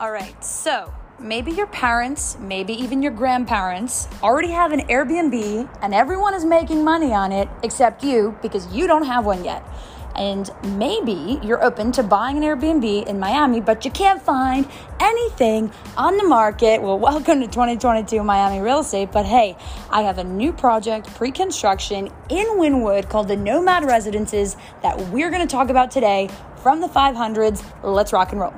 All right, so maybe your parents, maybe even your grandparents already have an Airbnb and everyone is making money on it except you because you don't have one yet. And maybe you're open to buying an Airbnb in Miami, but you can't find anything on the market. Well, welcome to 2022 Miami real estate. But hey, I have a new project, pre construction in Wynwood called the Nomad Residences that we're to talk about today from the 500s. Let's rock and roll.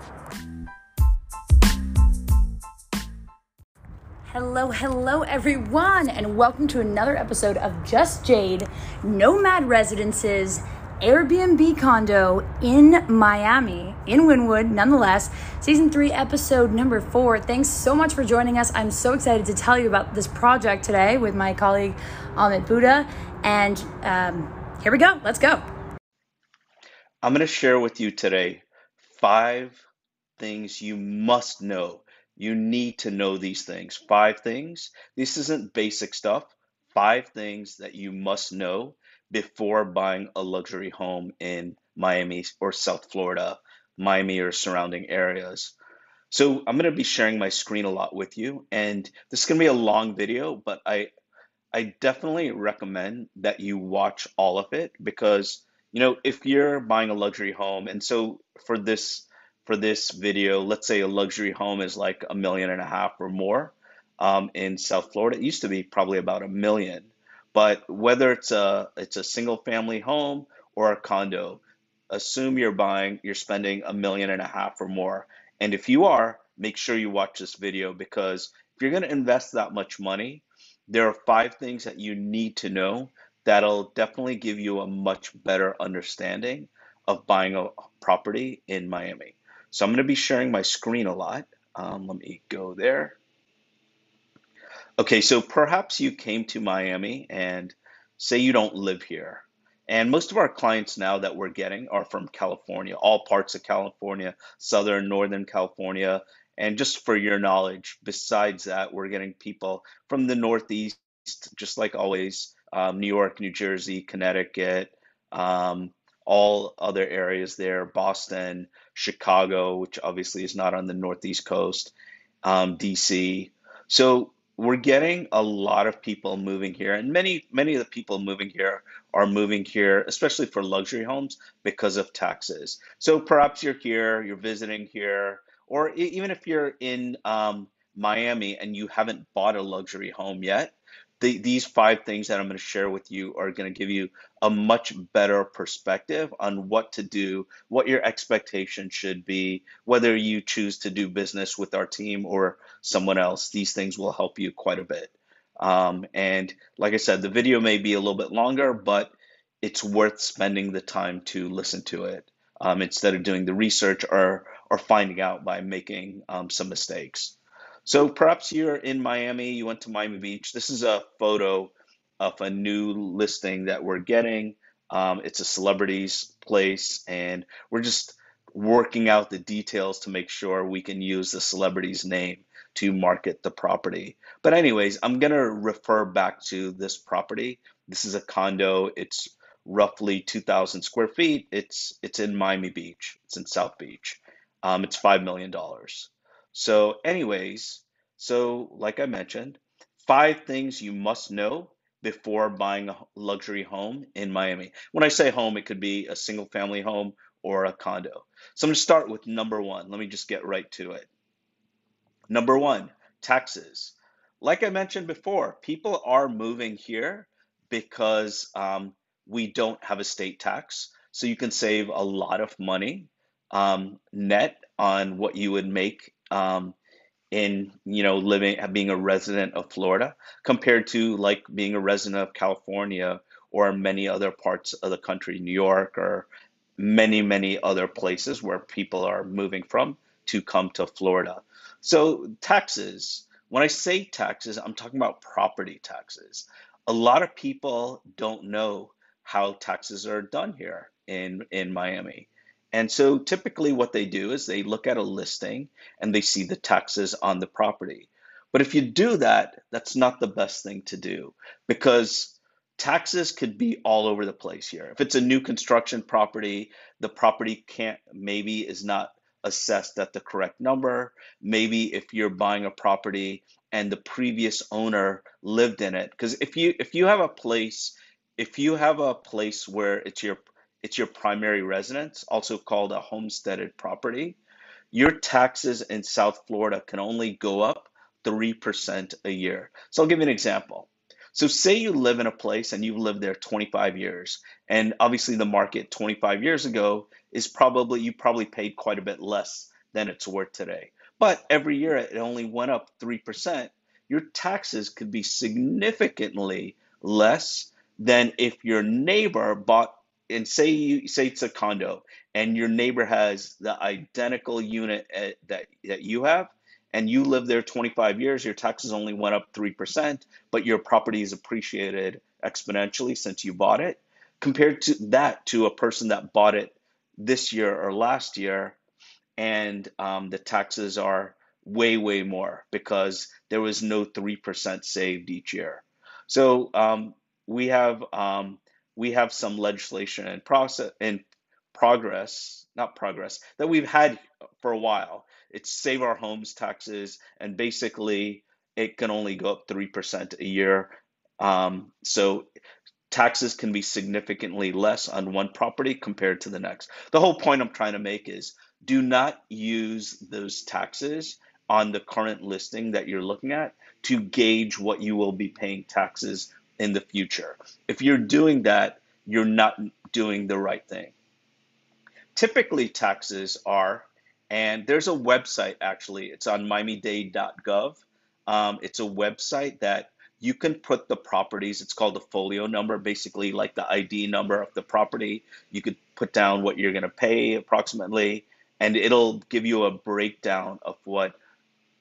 Hello, hello, everyone, and welcome to another episode of Just Jade Nomad Residences Airbnb condo in Miami, in Wynwood, nonetheless. Season three, episode number four. Thanks so much for joining us. I'm so excited to tell you about this project today with my colleague Amit Buddha. And um, here we go. Let's go. I'm going to share with you today five things you must know you need to know these things. Five things. This isn't basic stuff. Five things that you must know before buying a luxury home in Miami or South Florida, Miami or surrounding areas. So I'm going to be sharing my screen a lot with you, and this is going to be a long video, but I I definitely recommend that you watch all of it because you know if you're buying a luxury home, and so for this for this video, let's say a luxury home is like a million and a half or more um, in South Florida. It used to be probably about a million, but whether it's a it's a single family home or a condo, assume you're buying you're spending a million and a half or more. And if you are, make sure you watch this video because if you're going to invest that much money, there are five things that you need to know that'll definitely give you a much better understanding of buying a property in Miami. So I'm going to be sharing my screen a lot. Um, let me go there. Okay, so perhaps you came to Miami and say you don't live here. And most of our clients now that we're getting are from California, all parts of California, Southern, Northern California. And just for your knowledge, besides that, we're getting people from the Northeast, just like always, um, New York, New Jersey, Connecticut, um, all other areas there, Boston, Chicago, which obviously is not on the Northeast coast, um, DC. So we're getting a lot of people moving here, and many many of the people moving here are moving here, especially for luxury homes, because of taxes. So perhaps you're here, you're visiting here, or even if you're in um, Miami and you haven't bought a luxury home yet, the, these five things that I'm going to share with you are going to give you a much better perspective on what to do, what your expectation should be, whether you choose to do business with our team or someone else. These things will help you quite a bit. Um, and like I said, the video may be a little bit longer, but it's worth spending the time to listen to it um, instead of doing the research or or finding out by making um, some mistakes. So perhaps you're in Miami, you went to Miami Beach. This is a photo of a new listing that we're getting. Um, it's a celebrities place, and we're just working out the details to make sure we can use the celebrity's name to market the property. But anyways, I'm gonna refer back to this property. This is a condo. It's roughly 2,000 square feet. It's it's in Miami Beach. It's in South Beach. Um, it's five million dollars. So, anyways, so like I mentioned, five things you must know before buying a luxury home in Miami. When I say home, it could be a single family home or a condo. So I'm going to start with number one. Let me just get right to it. Number one, taxes. Like I mentioned before, people are moving here because um, we don't have a state tax. So you can save a lot of money um, net on what you would make um, in you know living being a resident of Florida compared to like being a resident of California or many other parts of the country, New York or many many other places where people are moving from to come to Florida. So taxes, when I say taxes, I'm talking about property taxes. A lot of people don't know how taxes are done here in in Miami. And so typically what they do is they look at a listing and they see the taxes on the property. But if you do that, that's not the best thing to do because taxes could be all over the place here. If it's a new construction property, the property can't maybe is not assessed at the correct number. Maybe if you're buying a property and the previous owner lived in it, because if you if you have a place, if you have a place where it's your it's your primary residence, also called a homesteaded property, your taxes in South Florida can only go up 3% a year. So I'll give you an example. So say you live in a place and you've lived there 25 years, and obviously the market 25 years ago is probably you probably paid quite a bit less than it's worth today. But every year it only went up 3%. Your taxes could be significantly less than if your neighbor bought and say you say it's a condo and your neighbor has the identical unit at, that that you have and you live there 25 years, your taxes only went up 3%, but your property is appreciated exponentially since you bought it. Compared to that, to a person that bought it this year or last year, and um, the taxes are way, way more because there was no 3% saved each year. So um, we have um, we have some legislation in process in progress, not progress, that we've had for a while it's save our homes taxes, and basically it can only go up 3% a year. Um, so taxes can be significantly less on one property compared to the next. The whole point I'm trying to make is do not use those taxes on the current listing that you're looking at to gauge what you will be paying taxes in the future. If you're doing that, you're not doing the right thing. Typically, taxes are and there's a website actually, it's on miami-dade.gov. Um, it's a website that you can put the properties, it's called the folio number, basically like the ID number of the property. You could put down what you're going to pay approximately, and it'll give you a breakdown of what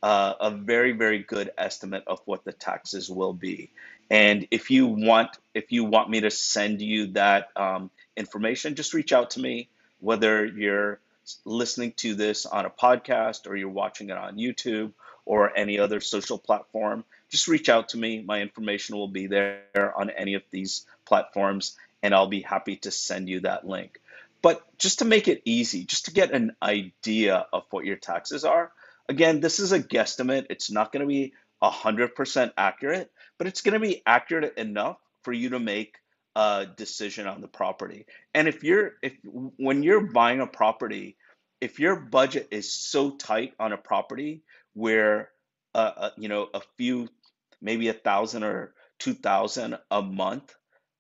uh, a very very good estimate of what the taxes will be. And if you want if you want me to send you that um, information, just reach out to me. Whether you're listening to this on a podcast or you're watching it on YouTube or any other social platform, just reach out to me. My information will be there on any of these platforms, and I'll be happy to send you that link. But just to make it easy, just to get an idea of what your taxes are, again, this is a guesstimate. It's not going to be 100% accurate, but it's going to be accurate enough for you to make a decision on the property. And if you're if when you're buying a property, if your budget is so tight on a property where uh, uh, you know a few maybe a thousand or two thousand a month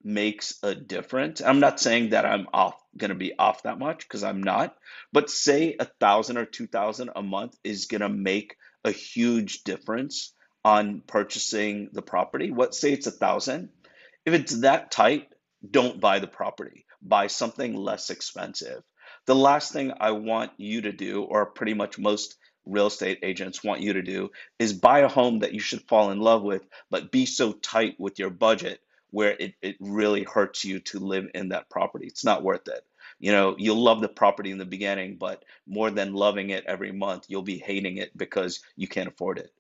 makes a difference i'm not saying that i'm off going to be off that much because i'm not but say a thousand or two thousand a month is going to make a huge difference on purchasing the property what say it's a thousand if it's that tight don't buy the property buy something less expensive the last thing I want you to do, or pretty much most real estate agents want you to do, is buy a home that you should fall in love with, but be so tight with your budget where it, it really hurts you to live in that property. It's not worth it. You know, you'll love the property in the beginning, but more than loving it every month, you'll be hating it because you can't afford it.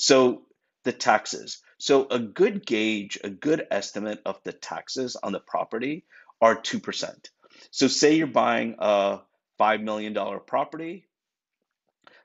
So, the taxes. So, a good gauge, a good estimate of the taxes on the property are 2%. So, say you're buying a $5 million property,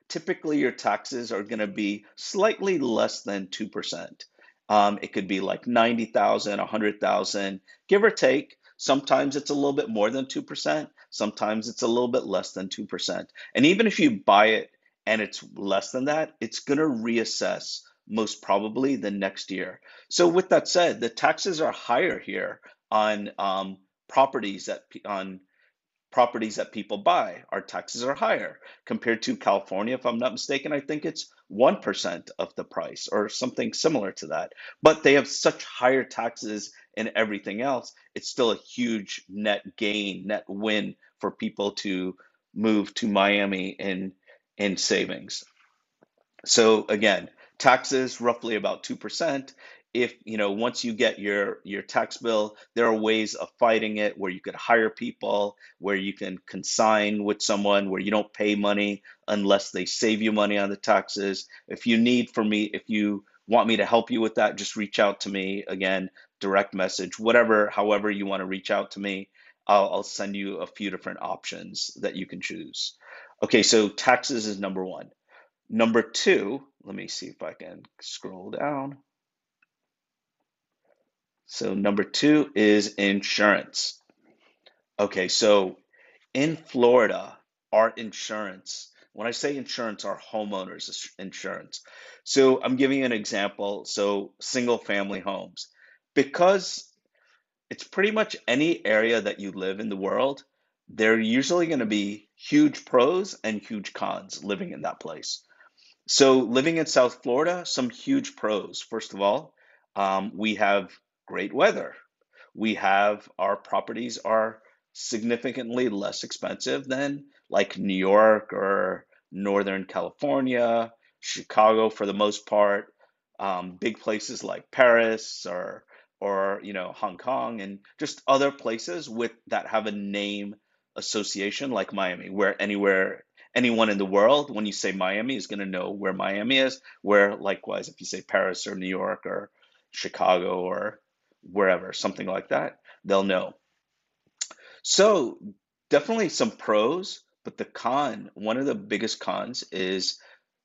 typically your taxes are going to be slightly less than 2%. Um, it could be like 90,000, 100,000, give or take. Sometimes it's a little bit more than 2%. Sometimes it's a little bit less than 2%. And even if you buy it and it's less than that, it's going to reassess most probably the next year. So, with that said, the taxes are higher here on um, properties that on properties that people buy. Our taxes are higher compared to California, if I'm not mistaken. I think it's 1% of the price or something similar to that. But they have such higher taxes and everything else. It's still a huge net gain, net win for people to move to Miami in in savings. So again, taxes roughly about 2% if you know once you get your your tax bill there are ways of fighting it where you could hire people where you can consign with someone where you don't pay money unless they save you money on the taxes. If you need for me if you want me to help you with that just reach out to me. Again direct message whatever however you want to reach out to me I'll, I'll send you a few different options that you can choose Okay, so taxes is number one. Number two, let me see if I can scroll down. So number two is insurance. Okay, so in Florida, our insurance, when I say insurance, our homeowners insurance. So I'm giving you an example. So single family homes, because it's pretty much any area that you live in the world, there are usually going to be huge pros and huge cons living in that place. So living in South Florida, some huge pros. First of all, um, we have great weather. We have our properties are significantly less expensive than like New York or Northern California, Chicago for the most part, um, big places like Paris or or you know Hong Kong and just other places with that have a name association like Miami, where anywhere anyone in the world, when you say Miami, is going to know where Miami is. Where likewise, if you say Paris or New York or Chicago or wherever, something like that, they'll know. So definitely some pros, but the con, one of the biggest cons is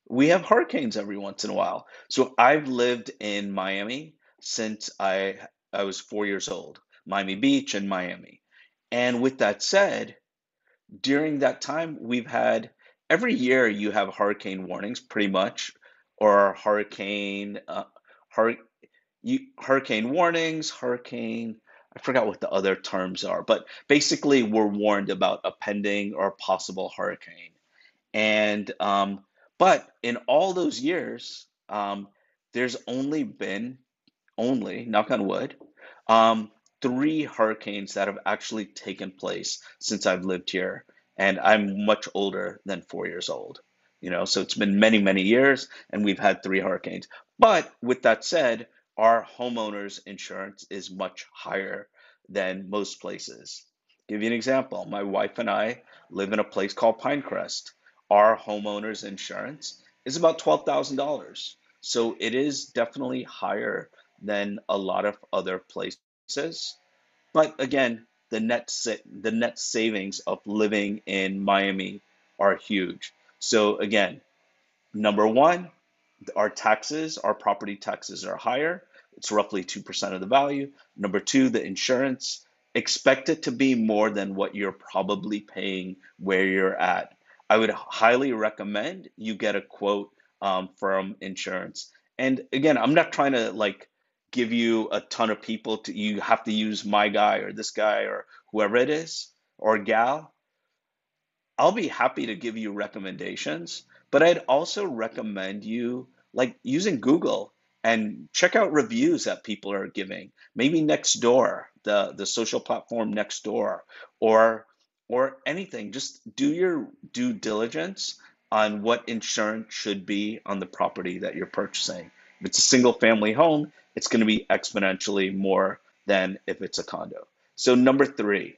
we have hurricanes every once in a while. So I've lived in Miami since I I was four years old, Miami Beach and Miami. And with that said, during that time, we've had every year you have hurricane warnings, pretty much, or hurricane uh, hur- you, hurricane warnings, hurricane. I forgot what the other terms are, but basically, we're warned about a pending or possible hurricane. And um, but in all those years, um, there's only been only knock on wood um, three hurricanes that have actually taken place since I've lived here, and I'm much older than four years old. You know, so it's been many, many years, and we've had three hurricanes. But with that said, our homeowners insurance is much higher than most places. Give you an example. My wife and I live in a place called Pinecrest. Our homeowners insurance is about twelve thousand dollars. So it is definitely higher than a lot of other places. But again, the net sa- the net savings of living in Miami are huge. So again, number one, our taxes, our property taxes are higher. It's roughly 2% of the value. Number two, the insurance, expect it to be more than what you're probably paying where you're at. I would highly recommend you get a quote um, from insurance. And again, I'm not trying to like give you a ton of people to you have to use my guy or this guy or whoever it is or gal. I'll be happy to give you recommendations but i'd also recommend you like using google and check out reviews that people are giving. Maybe Nextdoor the the social platform Nextdoor or or anything. Just do your due diligence on what insurance should be on the property that you're purchasing. If it's a single family home, it's going to be exponentially more than if it's a condo. So number three,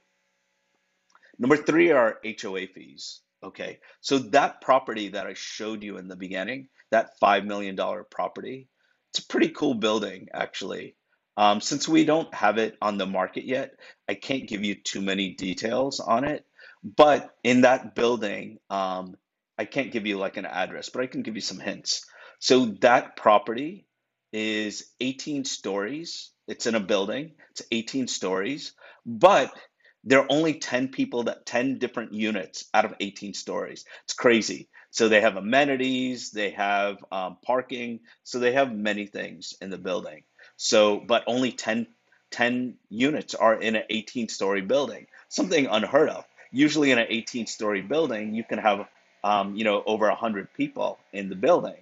number three are HOA fees. Okay, so that property that I showed you in the beginning, that $5 million property, it's a pretty cool building actually. Um, since we don't have it on the market yet, I can't give you too many details on it. But in that building, um, I can't give you like an address, but I can give you some hints. So that property is 18 stories. It's in a building. It's 18 stories, but there are only 10 people that 10 different units out of 18 stories. It's crazy. So they have amenities, they have um, parking, so they have many things in the building. So, but only 10, 10 units are in an 18 story building, something unheard of. Usually in an 18 story building, you can have, um, you know, over 100 people in the building.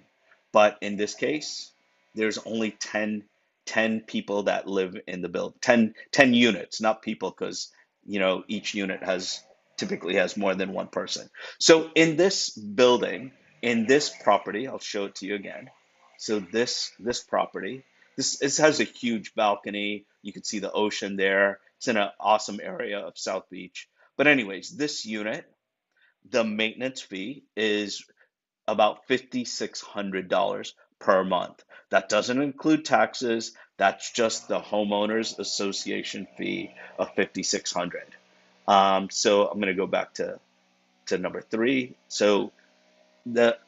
But in this case, there's only 10, 10 people that live in the building, 10, 10 units, not people, because you know each unit has typically has more than one person. So in this building, in this property, I'll show it to you again. So this this property, this, this has a huge balcony. You can see the ocean there. It's in an awesome area of South Beach. But anyways, this unit, the maintenance fee is about $5,600 per month. That doesn't include taxes. That's just the homeowners association fee of 5600 um, So I'm going to go back to to number three. So the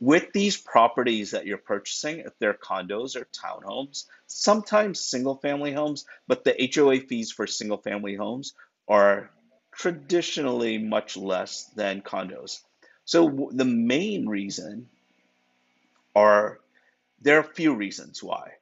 with these properties that you're purchasing, if they're condos or townhomes, sometimes single family homes, but the HOA fees for single family homes are traditionally much less than condos. So the main reason are there are a few reasons why.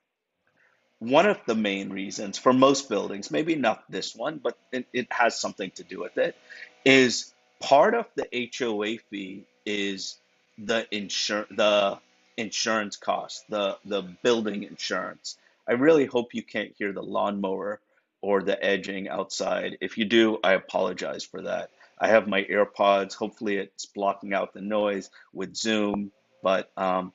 One of the main reasons for most buildings, maybe not this one, but it, it has something to do with it, is part of the HOA fee is the insur the insurance cost, the the building insurance. I really hope you can't hear the lawnmower or the edging outside. If you do, I apologize for that. I have my AirPods. Hopefully, it's blocking out the noise with Zoom. But um,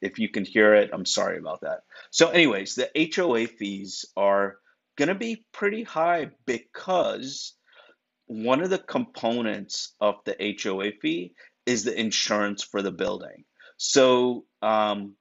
if you can hear it, I'm sorry about that. So, anyways, the HOA fees are going to be pretty high because one of the components of the HOA fee is the insurance for the building. So um,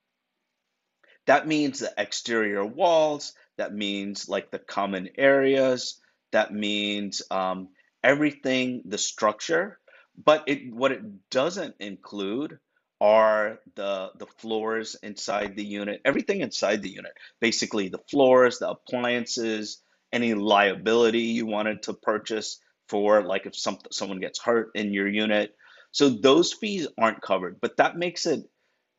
that means the exterior walls, that means like the common areas, that means um, everything, the structure. But it what it doesn't include are the the floors inside the unit, everything inside the unit. Basically, the floors, the appliances, any liability you wanted to purchase for, like if some someone gets hurt in your unit. So those fees aren't covered, but that makes it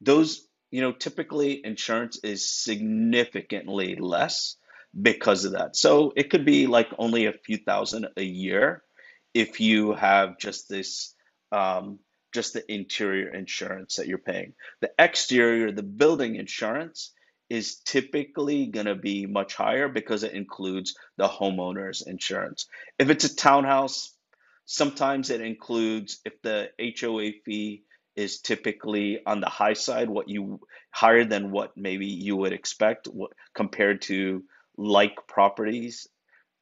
those you know typically insurance is significantly less because of that. So it could be like only a few thousand a year if you have just this um, just the interior insurance that you're paying. The exterior, the building insurance is typically going to be much higher because it includes the homeowner's insurance. If it's a townhouse, sometimes it includes if the HOA fee is typically on the high side, what you higher than what maybe you would expect what, compared to like properties.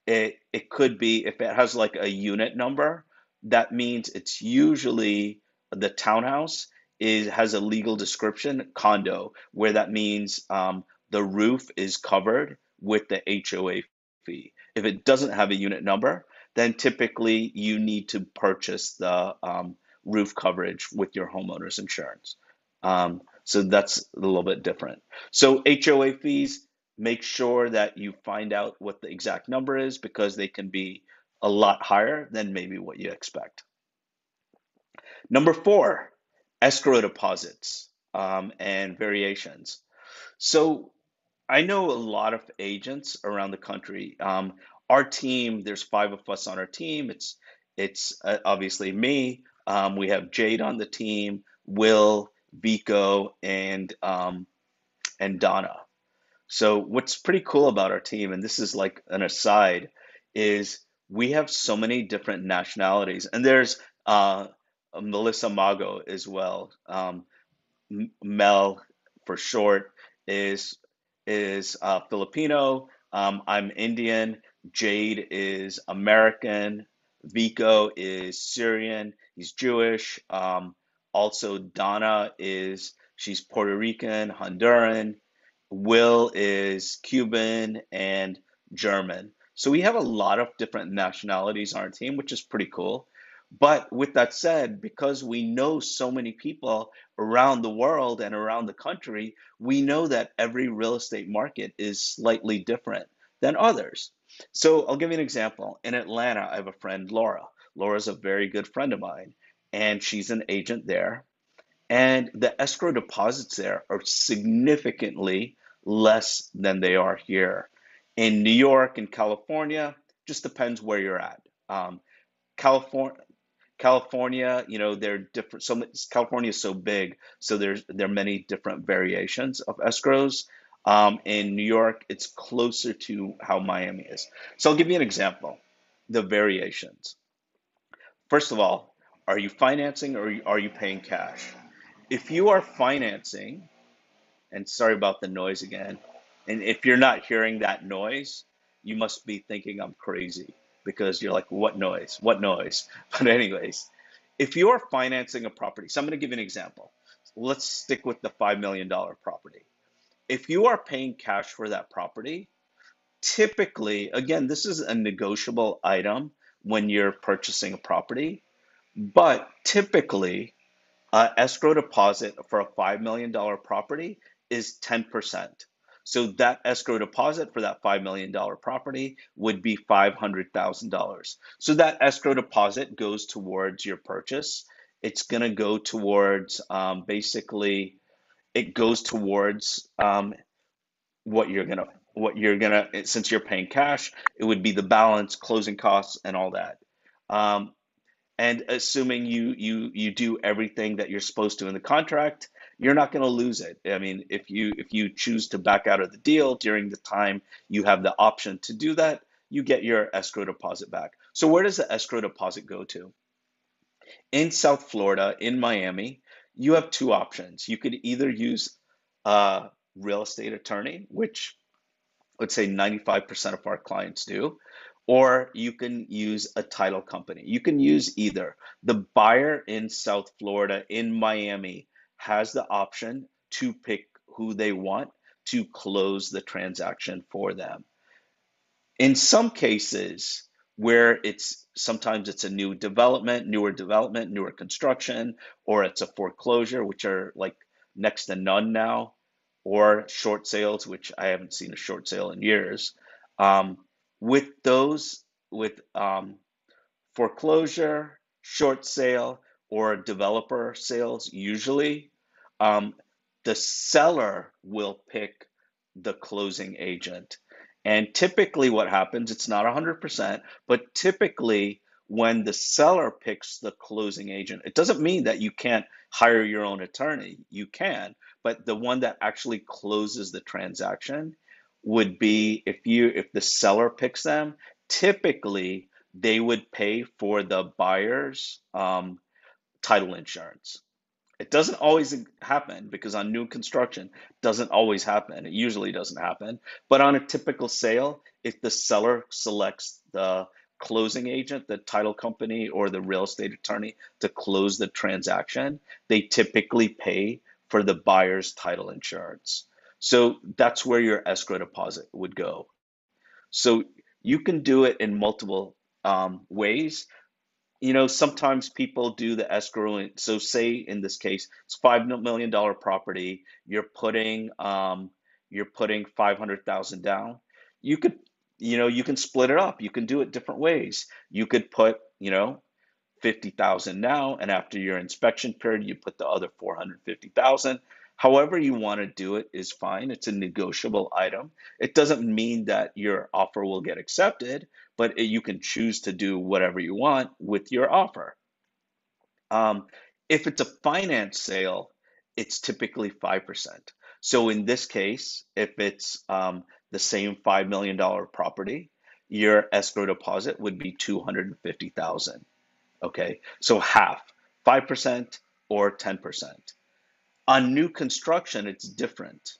It it could be if it has like a unit number, that means it's usually the townhouse is has a legal description condo where that means um, the roof is covered with the HOA fee. If it doesn't have a unit number, then typically you need to purchase the um, roof coverage with your homeowner's insurance. Um, so that's a little bit different. So HOA fees, make sure that you find out what the exact number is because they can be a lot higher than maybe what you expect. Number four, escrow deposits um, and variations. So I know a lot of agents around the country. Um, our team, there's five of us on our team. It's it's uh, obviously me. Um, we have Jade on the team, Will, Vico, and um, and Donna. So what's pretty cool about our team, and this is like an aside, is we have so many different nationalities, and there's uh, Melissa Mago as well. Um, Mel, for short, is is uh, Filipino. Um, I'm Indian. Jade is American. Vico is Syrian. He's Jewish. Um, also, Donna is she's Puerto Rican, Honduran. Will is Cuban and German. So we have a lot of different nationalities on our team, which is pretty cool. But with that said, because we know so many people around the world and around the country, we know that every real estate market is slightly different than others. So I'll give you an example. In Atlanta, I have a friend, Laura. Laura's a very good friend of mine, and she's an agent there. And the escrow deposits there are significantly less than they are here. In New York and California, just depends where you're at. Um, California, California, you know, they're different. So California is so big, so there's there are many different variations of escrows. Um, in New York, it's closer to how Miami is. So I'll give you an example. The variations. First of all, are you financing or are you paying cash? If you are financing, and sorry about the noise again, and if you're not hearing that noise, you must be thinking I'm crazy because you're like, what noise? What noise? But, anyways, if you're financing a property, so I'm going to give you an example. Let's stick with the $5 million property. If you are paying cash for that property, typically, again, this is a negotiable item when you're purchasing a property, But typically, uh, escrow deposit for a $5 million property is 10%. So that escrow deposit for that $5 million property would be $500,000. So that escrow deposit goes towards your purchase. It's going to go towards um, basically, it goes towards um, what you're gonna what you're gonna since you're paying cash, it would be the balance, closing costs, and all that. Um, and assuming you you you do everything that you're supposed to in the contract, you're not going to lose it. I mean, if you if you choose to back out of the deal during the time you have the option to do that, you get your escrow deposit back. So where does the escrow deposit go to? In South Florida, in Miami, you have two options. You could either use a real estate attorney, which let's say 95% of our clients do, or you can use a title company. You can use either. The buyer in South Florida, in Miami, has the option to pick who they want to close the transaction for them. In some cases, where it's sometimes it's a new development, newer development, newer construction, or it's a foreclosure, which are like next to none now, or short sales, which I haven't seen a short sale in years. Um, with those, with um, foreclosure, short sale, or developer sales, usually um, the seller will pick the closing agent. And typically, what happens, it's not 100%, but typically, when the seller picks the closing agent, it doesn't mean that you can't hire your own attorney. You can, but the one that actually closes the transaction would be if you if the seller picks them, typically they would pay for the buyer's um, title insurance. It doesn't always happen because on new construction doesn't always happen. It usually doesn't happen. But on a typical sale, if the seller selects the closing agent, the title company, or the real estate attorney to close the transaction, they typically pay for the buyer's title insurance. So that's where your escrow deposit would go. So you can do it in multiple um, ways you know, sometimes people do the escrow. So, say in this case, it's five million dollar property. You're putting um, you're putting five hundred thousand down. You could, you know, you can split it up. You can do it different ways. You could put, you know, fifty thousand now, and after your inspection period, you put the other four hundred fifty thousand. However you want to do it is fine. It's a negotiable item. It doesn't mean that your offer will get accepted, but you can choose to do whatever you want with your offer. Um, if it's a finance sale, it's typically 5%. So in this case, if it's um, the same $5 million property, your escrow deposit would be 250,000. Okay, so half, 5% or 10%. On new construction, it's different.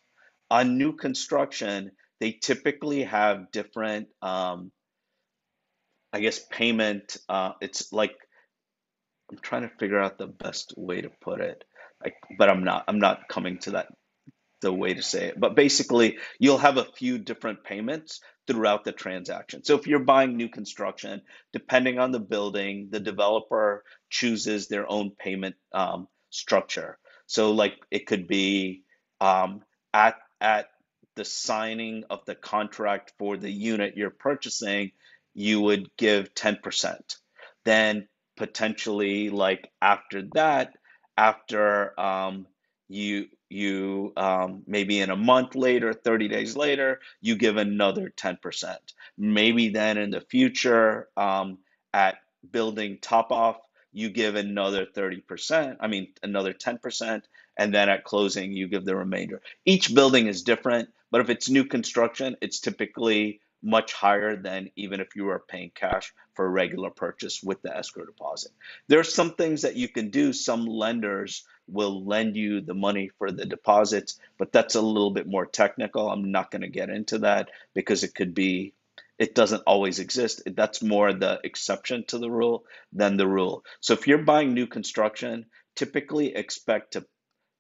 On new construction, they typically have different, um, I guess, payment. Uh, it's like I'm trying to figure out the best way to put it, but I'm not. I'm not coming to that the way to say it. But basically, you'll have a few different payments throughout the transaction. So if you're buying new construction, depending on the building, the developer chooses their own payment um, structure. So like it could be um, at at the signing of the contract for the unit you're purchasing, you would give 10%. Then potentially like after that, after um, you you um, maybe in a month later, 30 days later, you give another 10%. Maybe then in the future, um, at building top off, you give another 30%, I mean, another 10%, and then at closing, you give the remainder. Each building is different, but if it's new construction, it's typically much higher than even if you were paying cash for a regular purchase with the escrow deposit. There are some things that you can do. Some lenders will lend you the money for the deposits, but that's a little bit more technical. I'm not going to get into that because it could be it doesn't always exist. That's more the exception to the rule than the rule. So if you're buying new construction, typically expect to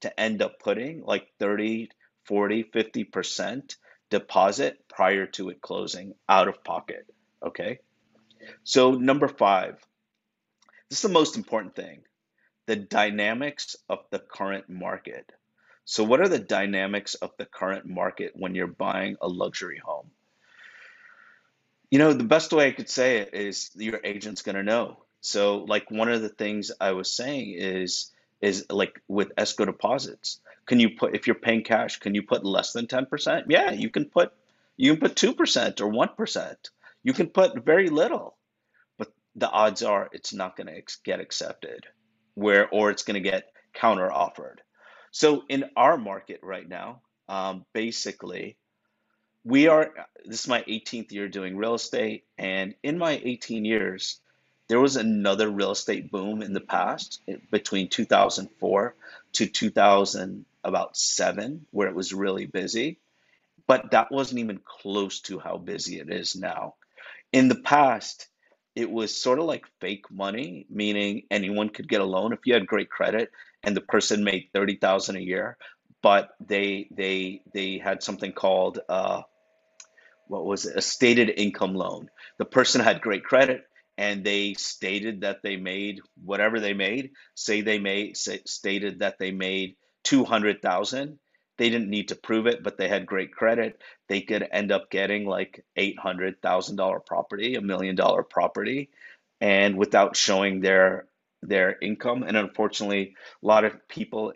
to end up putting like 30, 40, 50% deposit prior to it closing out of pocket, okay? So number 5, This is the most important thing the dynamics of the current market. So, what are the dynamics of the current market when you're buying a luxury home? You know, the best way I could say it is your agent's going to know. So, like one of the things I was saying is is like with escrow deposits. Can you put if you're paying cash, can you put less than 10%? Yeah, you can put you can put 2% or 1%. You can put very little, but the odds are it's not going to get accepted where or it's going to get counter offered. So in our market right now, um, basically, we are. This is my 18th year doing real estate, and in my 18 years, there was another real estate boom in the past between 2004 to 2000 about seven, where it was really busy, but that wasn't even close to how busy it is now. In the past, it was sort of like fake money, meaning anyone could get a loan if you had great credit and the person made thirty thousand a year, but they they they had something called uh, what was it? A stated income loan. The person had great credit and they stated that they made whatever they made. Say they made say, stated that they made two hundred thousand. They didn't need to prove it, but they had great credit. They could end up getting like eight hundred thousand dollar property, a million dollar property, and without showing their their income. And unfortunately, a lot of people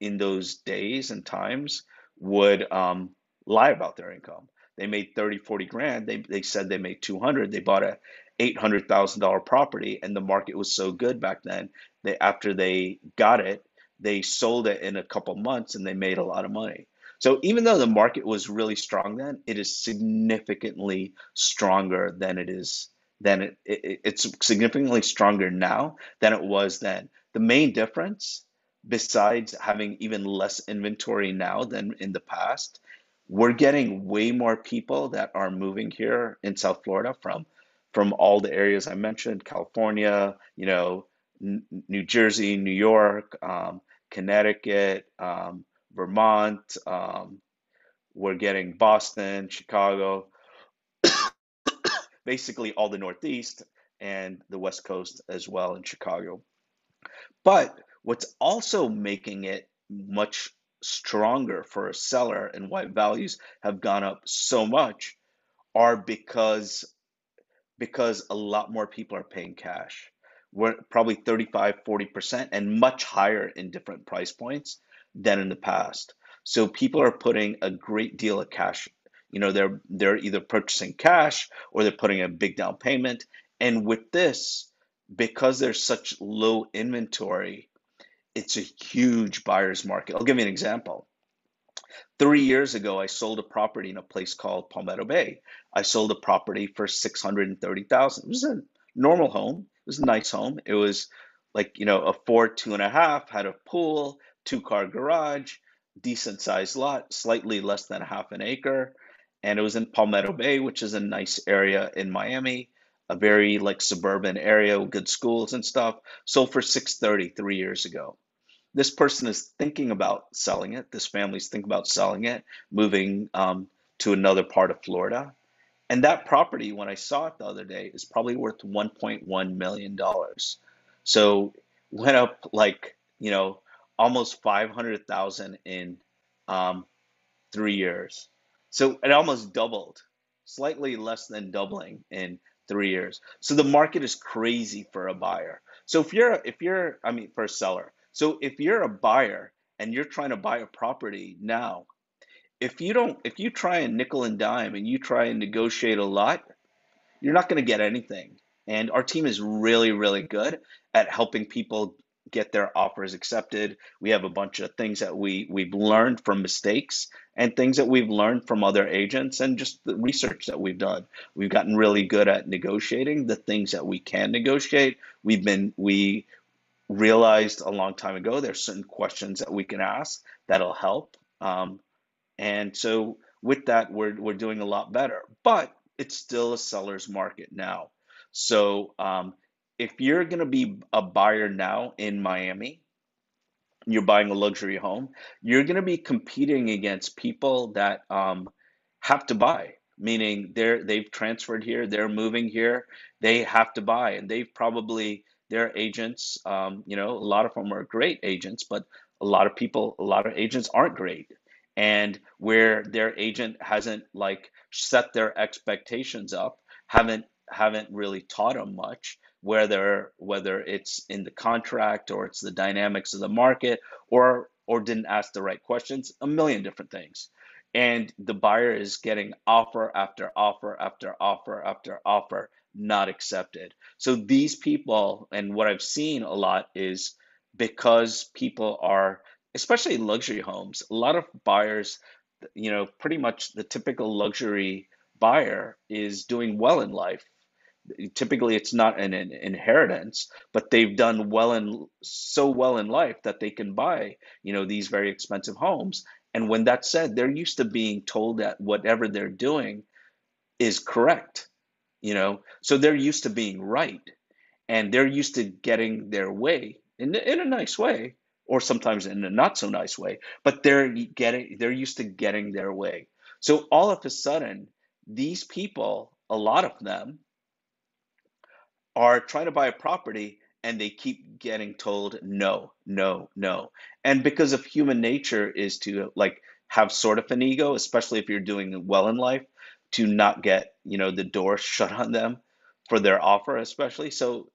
in those days and times would um, lie about their income. They made 30, 40 grand. They, they said they made 200. They bought a $800,000 property and the market was so good back then. They, after they got it, they sold it in a couple months and they made a lot of money. So even though the market was really strong then, it is significantly stronger than it is than it, it it's significantly stronger now than it was then. The main difference, besides having even less inventory now than in the past, we're getting way more people that are moving here in South Florida from from all the areas I mentioned, California, you know, N- New Jersey, New York, um, Connecticut, um, Vermont. Um, we're getting Boston, Chicago basically all the Northeast and the West Coast as well in Chicago. But what's also making it much stronger for a seller and why values have gone up so much are because because a lot more people are paying cash. We're probably 35, 40% and much higher in different price points than in the past. So people are putting a great deal of cash you know, they're they're either purchasing cash or they're putting a big down payment. And with this, because there's such low inventory, it's a huge buyer's market. I'll give you an example. Three years ago, I sold a property in a place called Palmetto Bay. I sold a property for six hundred and thirty thousand. It was a normal home. It was a nice home. It was like you know a four two and a half, had a pool, two car garage, decent sized lot, slightly less than half an acre and it was in Palmetto Bay, which is a nice area in Miami, a very like suburban area with good schools and stuff. Sold for 630 three years ago. This person is thinking about selling it. This family's thinking about selling it, moving um, to another part of Florida. And that property, when I saw it the other day, is probably worth 1.1 million dollars. So went up like you know almost 500,000 in um, three years. So it almost doubled, slightly less than doubling in three years. So the market is crazy for a buyer. So if you're if you're I mean for a seller. So if you're a buyer and you're trying to buy a property now, if you don't if you try and nickel and dime and you try and negotiate a lot, you're not going to get anything. And our team is really really good at helping people get their offers accepted. We have a bunch of things that we we've learned from mistakes and things that we've learned from other agents and just the research that we've done. We've gotten really good at negotiating the things that we can negotiate. We've been we realized a long time ago there's certain questions that we can ask that'll help. Um, and so with that, we're we're doing a lot better. But it's still a seller's market now. So um, if you're going to be a buyer now in Miami, you're buying a luxury home, you're going to be competing against people that um, have to buy, meaning they're they've transferred here, they're moving here, they have to buy, and they've probably their agents, um, you know, a lot of them are great agents, but a lot of people, a lot of agents aren't great. And where their agent hasn't like set their expectations up, haven't haven't really taught them much, whether whether it's in the contract or it's the dynamics of the market or or didn't ask the right questions, a million different things. And the buyer is getting offer after offer after offer after offer not accepted. So these people, and what I've seen a lot is because people are, especially luxury homes, a lot of buyers, you know, pretty much the typical luxury buyer is doing well in life. Typically, it's not an, an inheritance, but they've done well in so well in life that they can buy, you know, these very expensive homes. And when that's said, they're used to being told that whatever they're doing is correct you know? So they're used to being right and they're used to getting their way in, in a nice way or sometimes in a not so nice way but they're getting they're used to getting their way. So all of a sudden these people a lot of them are trying to buy a property and they keep getting told no no no. And because of human nature is to like have sort of an ego especially if you're doing well in life to not get you know the door shut on them for their offer especially. So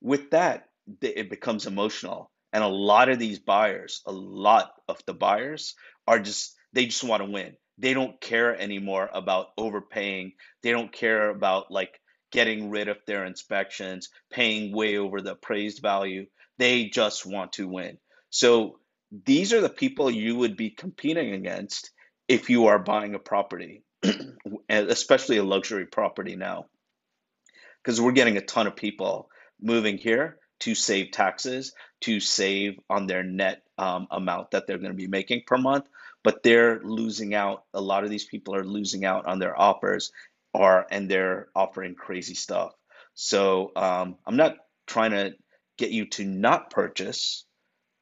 with that it becomes emotional and a lot of these buyers a lot of the buyers are just they just want to win. They don't care anymore about overpaying. They don't care about like getting rid of their inspections paying way over the appraised value. They just want to win. So these are the people you would be competing against if you are buying a property especially a luxury property now, because we're getting a ton of people moving here to save taxes, to save on their net um, amount that they're going to be making per month, but they're losing out. A lot of these people are losing out on their offers, are and they're offering crazy stuff. So um, I'm not trying to get you to not purchase,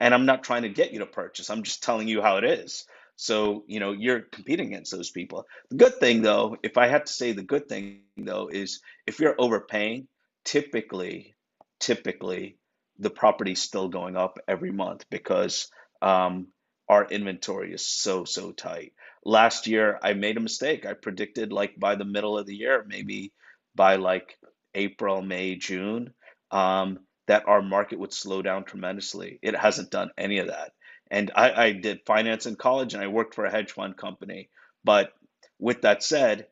and I'm not trying to get you to purchase. I'm just telling you how it is. So, you know, you're competing against those people. The good thing, though, if I had to say the good thing, though, is if you're overpaying, typically, typically, the property's still going up every month because um, our inventory is so, so tight. Last year, I made a mistake. I predicted like by the middle of the year, maybe by like April, May, June, um, that our market would slow down tremendously. It hasn't done any of that. And I, I did finance in college and I worked for a hedge fund company. But with that said,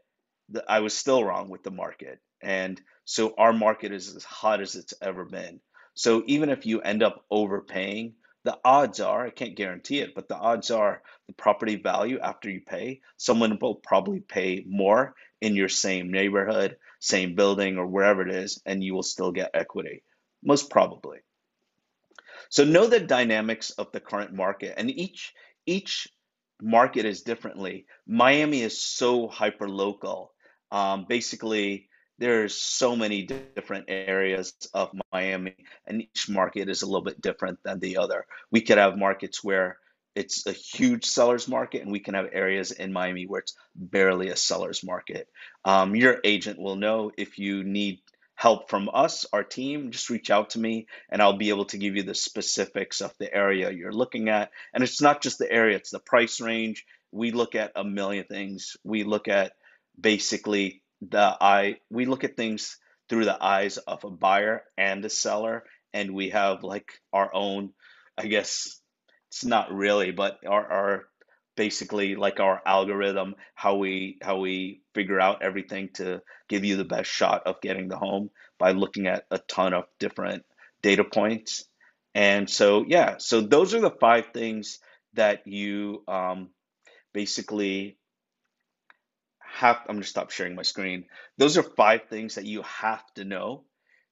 the, I was still wrong with the market. And so our market is as hot as it's ever been. So even if you end up overpaying, the odds are, I can't guarantee it, but the odds are the property value after you pay, someone will probably pay more in your same neighborhood, same building, or wherever it is, and you will still get equity. Most probably. So know the dynamics of the current market, and each each market is differently. Miami is so hyper local. Um, basically, there's so many different areas of Miami, and each market is a little bit different than the other. We could have markets where it's a huge sellers market, and we can have areas in Miami where it's barely a sellers market. Um, your agent will know if you need help from us, our team, just reach out to me and I'll be able to give you the specifics of the area you're looking at. And it's not just the area, it's the price range. We look at a million things. We look at basically the eye, we look at things through the eyes of a buyer and a seller. And we have like our own, I guess it's not really, but our, our basically like our algorithm how we how we figure out everything to give you the best shot of getting the home by looking at a ton of different data points. And so yeah so those are the five things that you um, basically have i'm going to stop sharing my screen. Those are five things that you have to know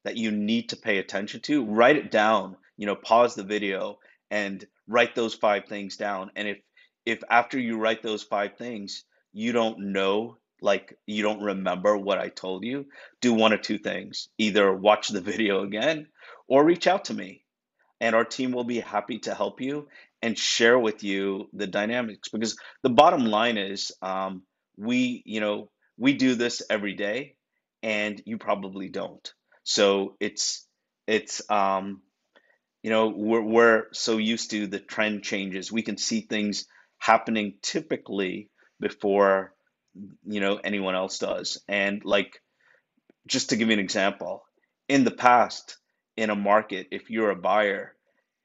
that you need to pay attention to. Write it down you know pause the video and write those five things down. And if if after you write those five things, you don't know, like you don't remember what I told you, do one of two things. Either watch the video again or reach out to me. And our team will be happy to help you and share with you the dynamics. Because the bottom line is, um, we, you know, we do this every day, and you probably don't. So it's it's um, you know we're we're so used to the trend changes. We can see things happening typically before you know anyone else does. And like just to give you an example, in the past in a market, if you're a buyer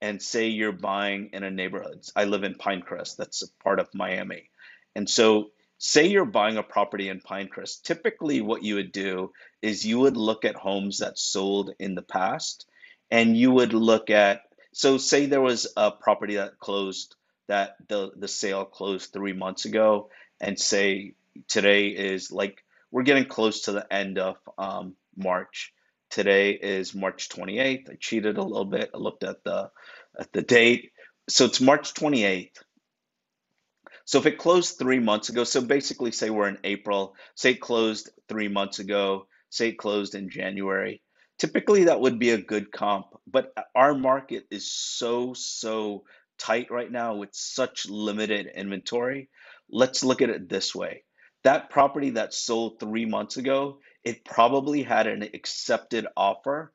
and say you're buying in a neighborhood, I live in Pinecrest, that's a part of Miami. And so say you're buying a property in Pinecrest, typically what you would do is you would look at homes that sold in the past and you would look at so say there was a property that closed that the the sale closed 3 months ago and say today is like we're getting close to the end of um, March. Today is March 28th. I cheated a little bit. I looked at the at the date. So it's March 28th. So if it closed three months ago, so basically say we're in April, say it closed three months ago, say it closed in January, typically that would be a good comp. But our market is so, so tight right now with such limited inventory. Let's look at it this way. That property that sold three months ago, it probably had an accepted offer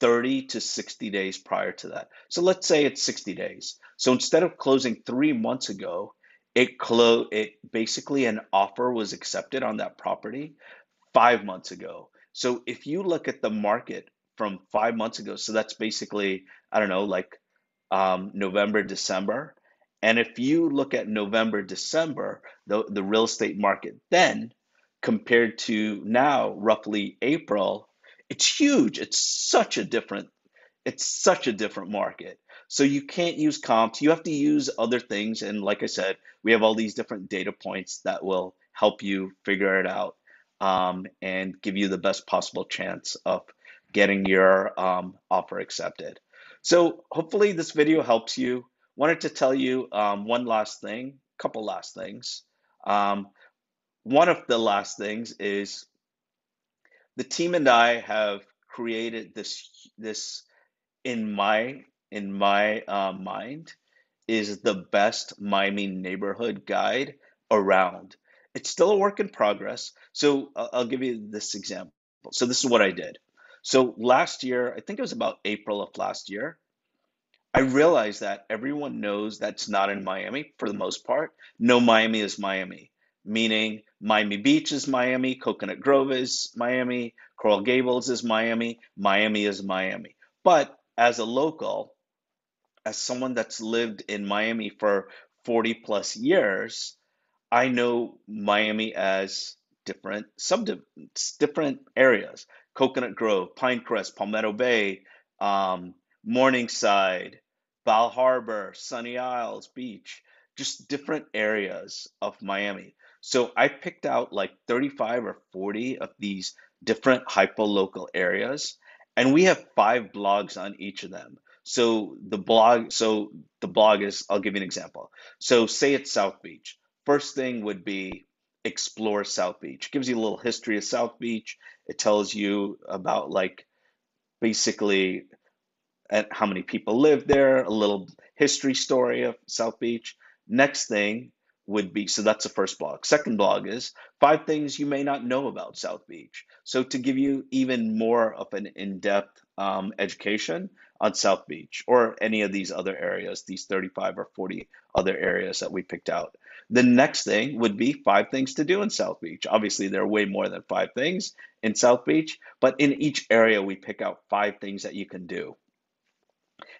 30 to 60 days prior to that. So let's say it's 60 days. So instead of closing three months ago, it closed. It basically an offer was accepted on that property five months ago. So if you look at the market from five months ago, so that's basically I don't know like um, November, December, and if you look at November, December, the the real estate market then compared to now, roughly April, it's huge. It's such a different it's such a different market. So you can't use comps. You have to use other things. And like I said, we have all these different data points that will help you figure it out um, and give you the best possible chance of getting your um, offer accepted. So hopefully this video helps you. Wanted to tell you um, one last thing, couple last things. Um, one of the last things is the team and I have created this this in my in my uh, mind, is the best Miami neighborhood guide around. It's still a work in progress. So uh, I'll give you this example. So this is what I did. So last year, I think it was about April of last year, I realized that everyone knows that's not in Miami for the most part. No, Miami is Miami, meaning Miami Beach is Miami, Coconut Grove is Miami, Coral Gables is Miami, Miami is Miami. But as a local, as someone that's lived in Miami for 40 plus years, I know Miami as different sub different areas. Coconut Grove, Pinecrest, Palmetto Bay, um, Morningside, Bal Harbour, Sunny Isles Beach, just different areas of Miami. So I picked out like 35 or 40 of these different hyper local areas, and we have five blogs on each of them. So the blog, so the blog is, I'll give you an example. So say it's South Beach. First thing would be explore South Beach. It gives you a little history of South Beach. It tells you about like basically how many people live there, a little history story of South Beach. Next thing would be so that's the first blog. Second blog is five things you may not know about South Beach. So to give you even more of an in-depth um, education on South Beach or any of these other areas, these 35 or 40 other areas that we picked out. The next thing would be five things to do in South Beach. Obviously, there are way more than five things in South Beach, but in each area, we pick out five things that you can do.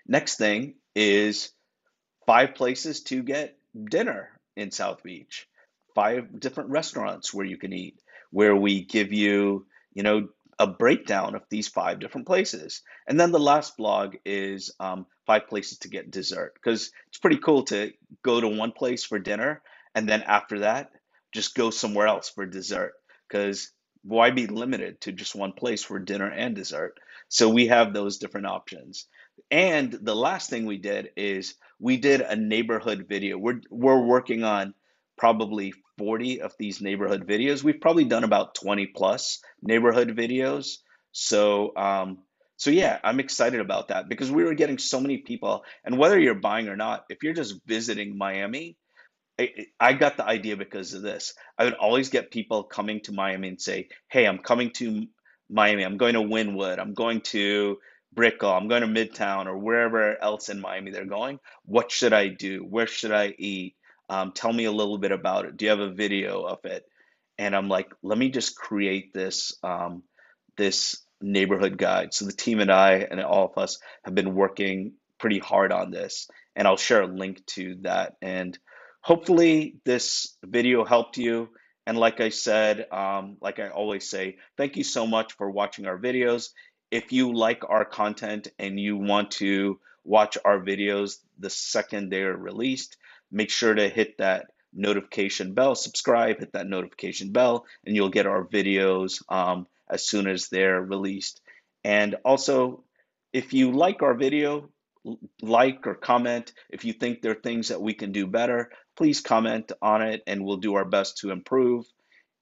Next thing is five places to get dinner in South Beach, five different restaurants where you can eat, where we give you, you know, a breakdown of these five different places. And then the last blog is um, five places to get dessert because it's pretty cool to go to one place for dinner and then after that, just go somewhere else for dessert because why be limited to just one place for dinner and dessert? So we have those different options. And the last thing we did is we did a neighborhood video. We're we're working on probably 40 of these neighborhood videos. We've probably done about 20 plus neighborhood videos. So um, so yeah, I'm excited about that because we were getting so many people. And whether you're buying or not, if you're just visiting Miami, I, got the idea because of this. I would always get people coming to Miami and say, "Hey, I'm coming to Miami. I'm going to Wynwood. I'm going to Brickell, I'm going to Midtown or wherever else in Miami they're going. What should I do? Where should I eat? Um, tell me a little bit about it. Do you have a video of it? And I'm like, let me just create this um, this neighborhood guide. So the team and I and all of us have been working pretty hard on this, and I'll share a link to that. And hopefully, this video helped you. And like I said, um, like I always say, thank you so much for watching our videos. If you like our content and you want to watch our videos the second they're released, make sure to hit that notification bell, subscribe, hit that notification bell, and you'll get our videos um, as soon as they're released. And also, if you like our video, like or comment. If you think there are things that we can do better, please comment on it and we'll do our best to improve.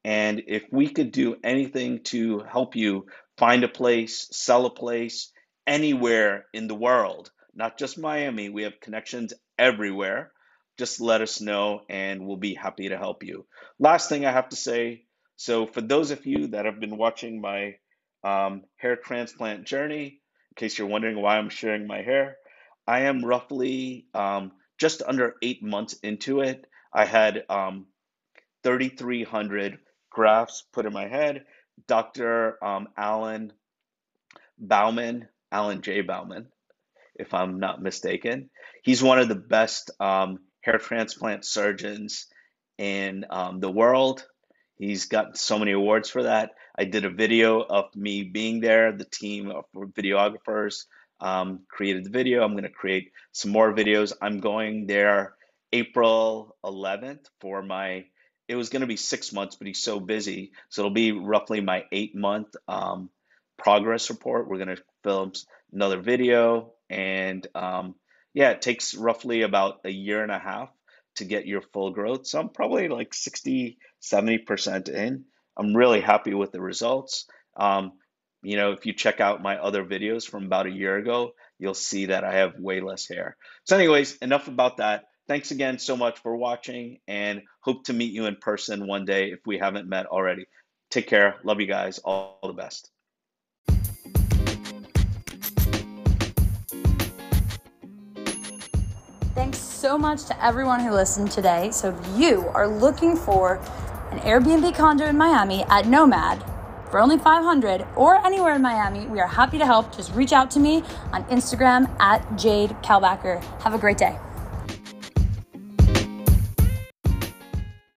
And if we could do anything to help you find a place, sell a place anywhere in the world, not just Miami, we have connections everywhere. Just let us know and we'll be happy to help you. Last thing I have to say so, for those of you that have been watching my um, hair transplant journey, in case you're wondering why I'm sharing my hair, I am roughly um, just under eight months into it. I had um, 3,300 grafts put in my head. Dr. Um, Alan Bauman, Alan J. Bauman, if I'm not mistaken, he's one of the best um, hair transplant surgeons in um, the world. He's got so many awards for that. I did a video of me being there, the team of videographers um, created the video. I'm going to create some more videos. I'm going there April 11th for my, it was going to be six months, but he's so busy. So it'll be roughly my eight month um, progress report. We're going to film another video. And um, yeah, it takes roughly about a year and a half to get your full growth. So I'm probably like 60, 70% in. I'm really happy with the results. Um, you know, if you check out my other videos from about a year ago, you'll see that I have way less hair. So, anyways, enough about that. Thanks again so much for watching and hope to meet you in person one day if we haven't met already. Take care. Love you guys. All the best. Thanks so much to everyone who listened today. So, if you are looking for an Airbnb condo in Miami at Nomad, for only 500 or anywhere in Miami, we are happy to help. Just reach out to me on Instagram at Jade Kalbacker. Have a great day.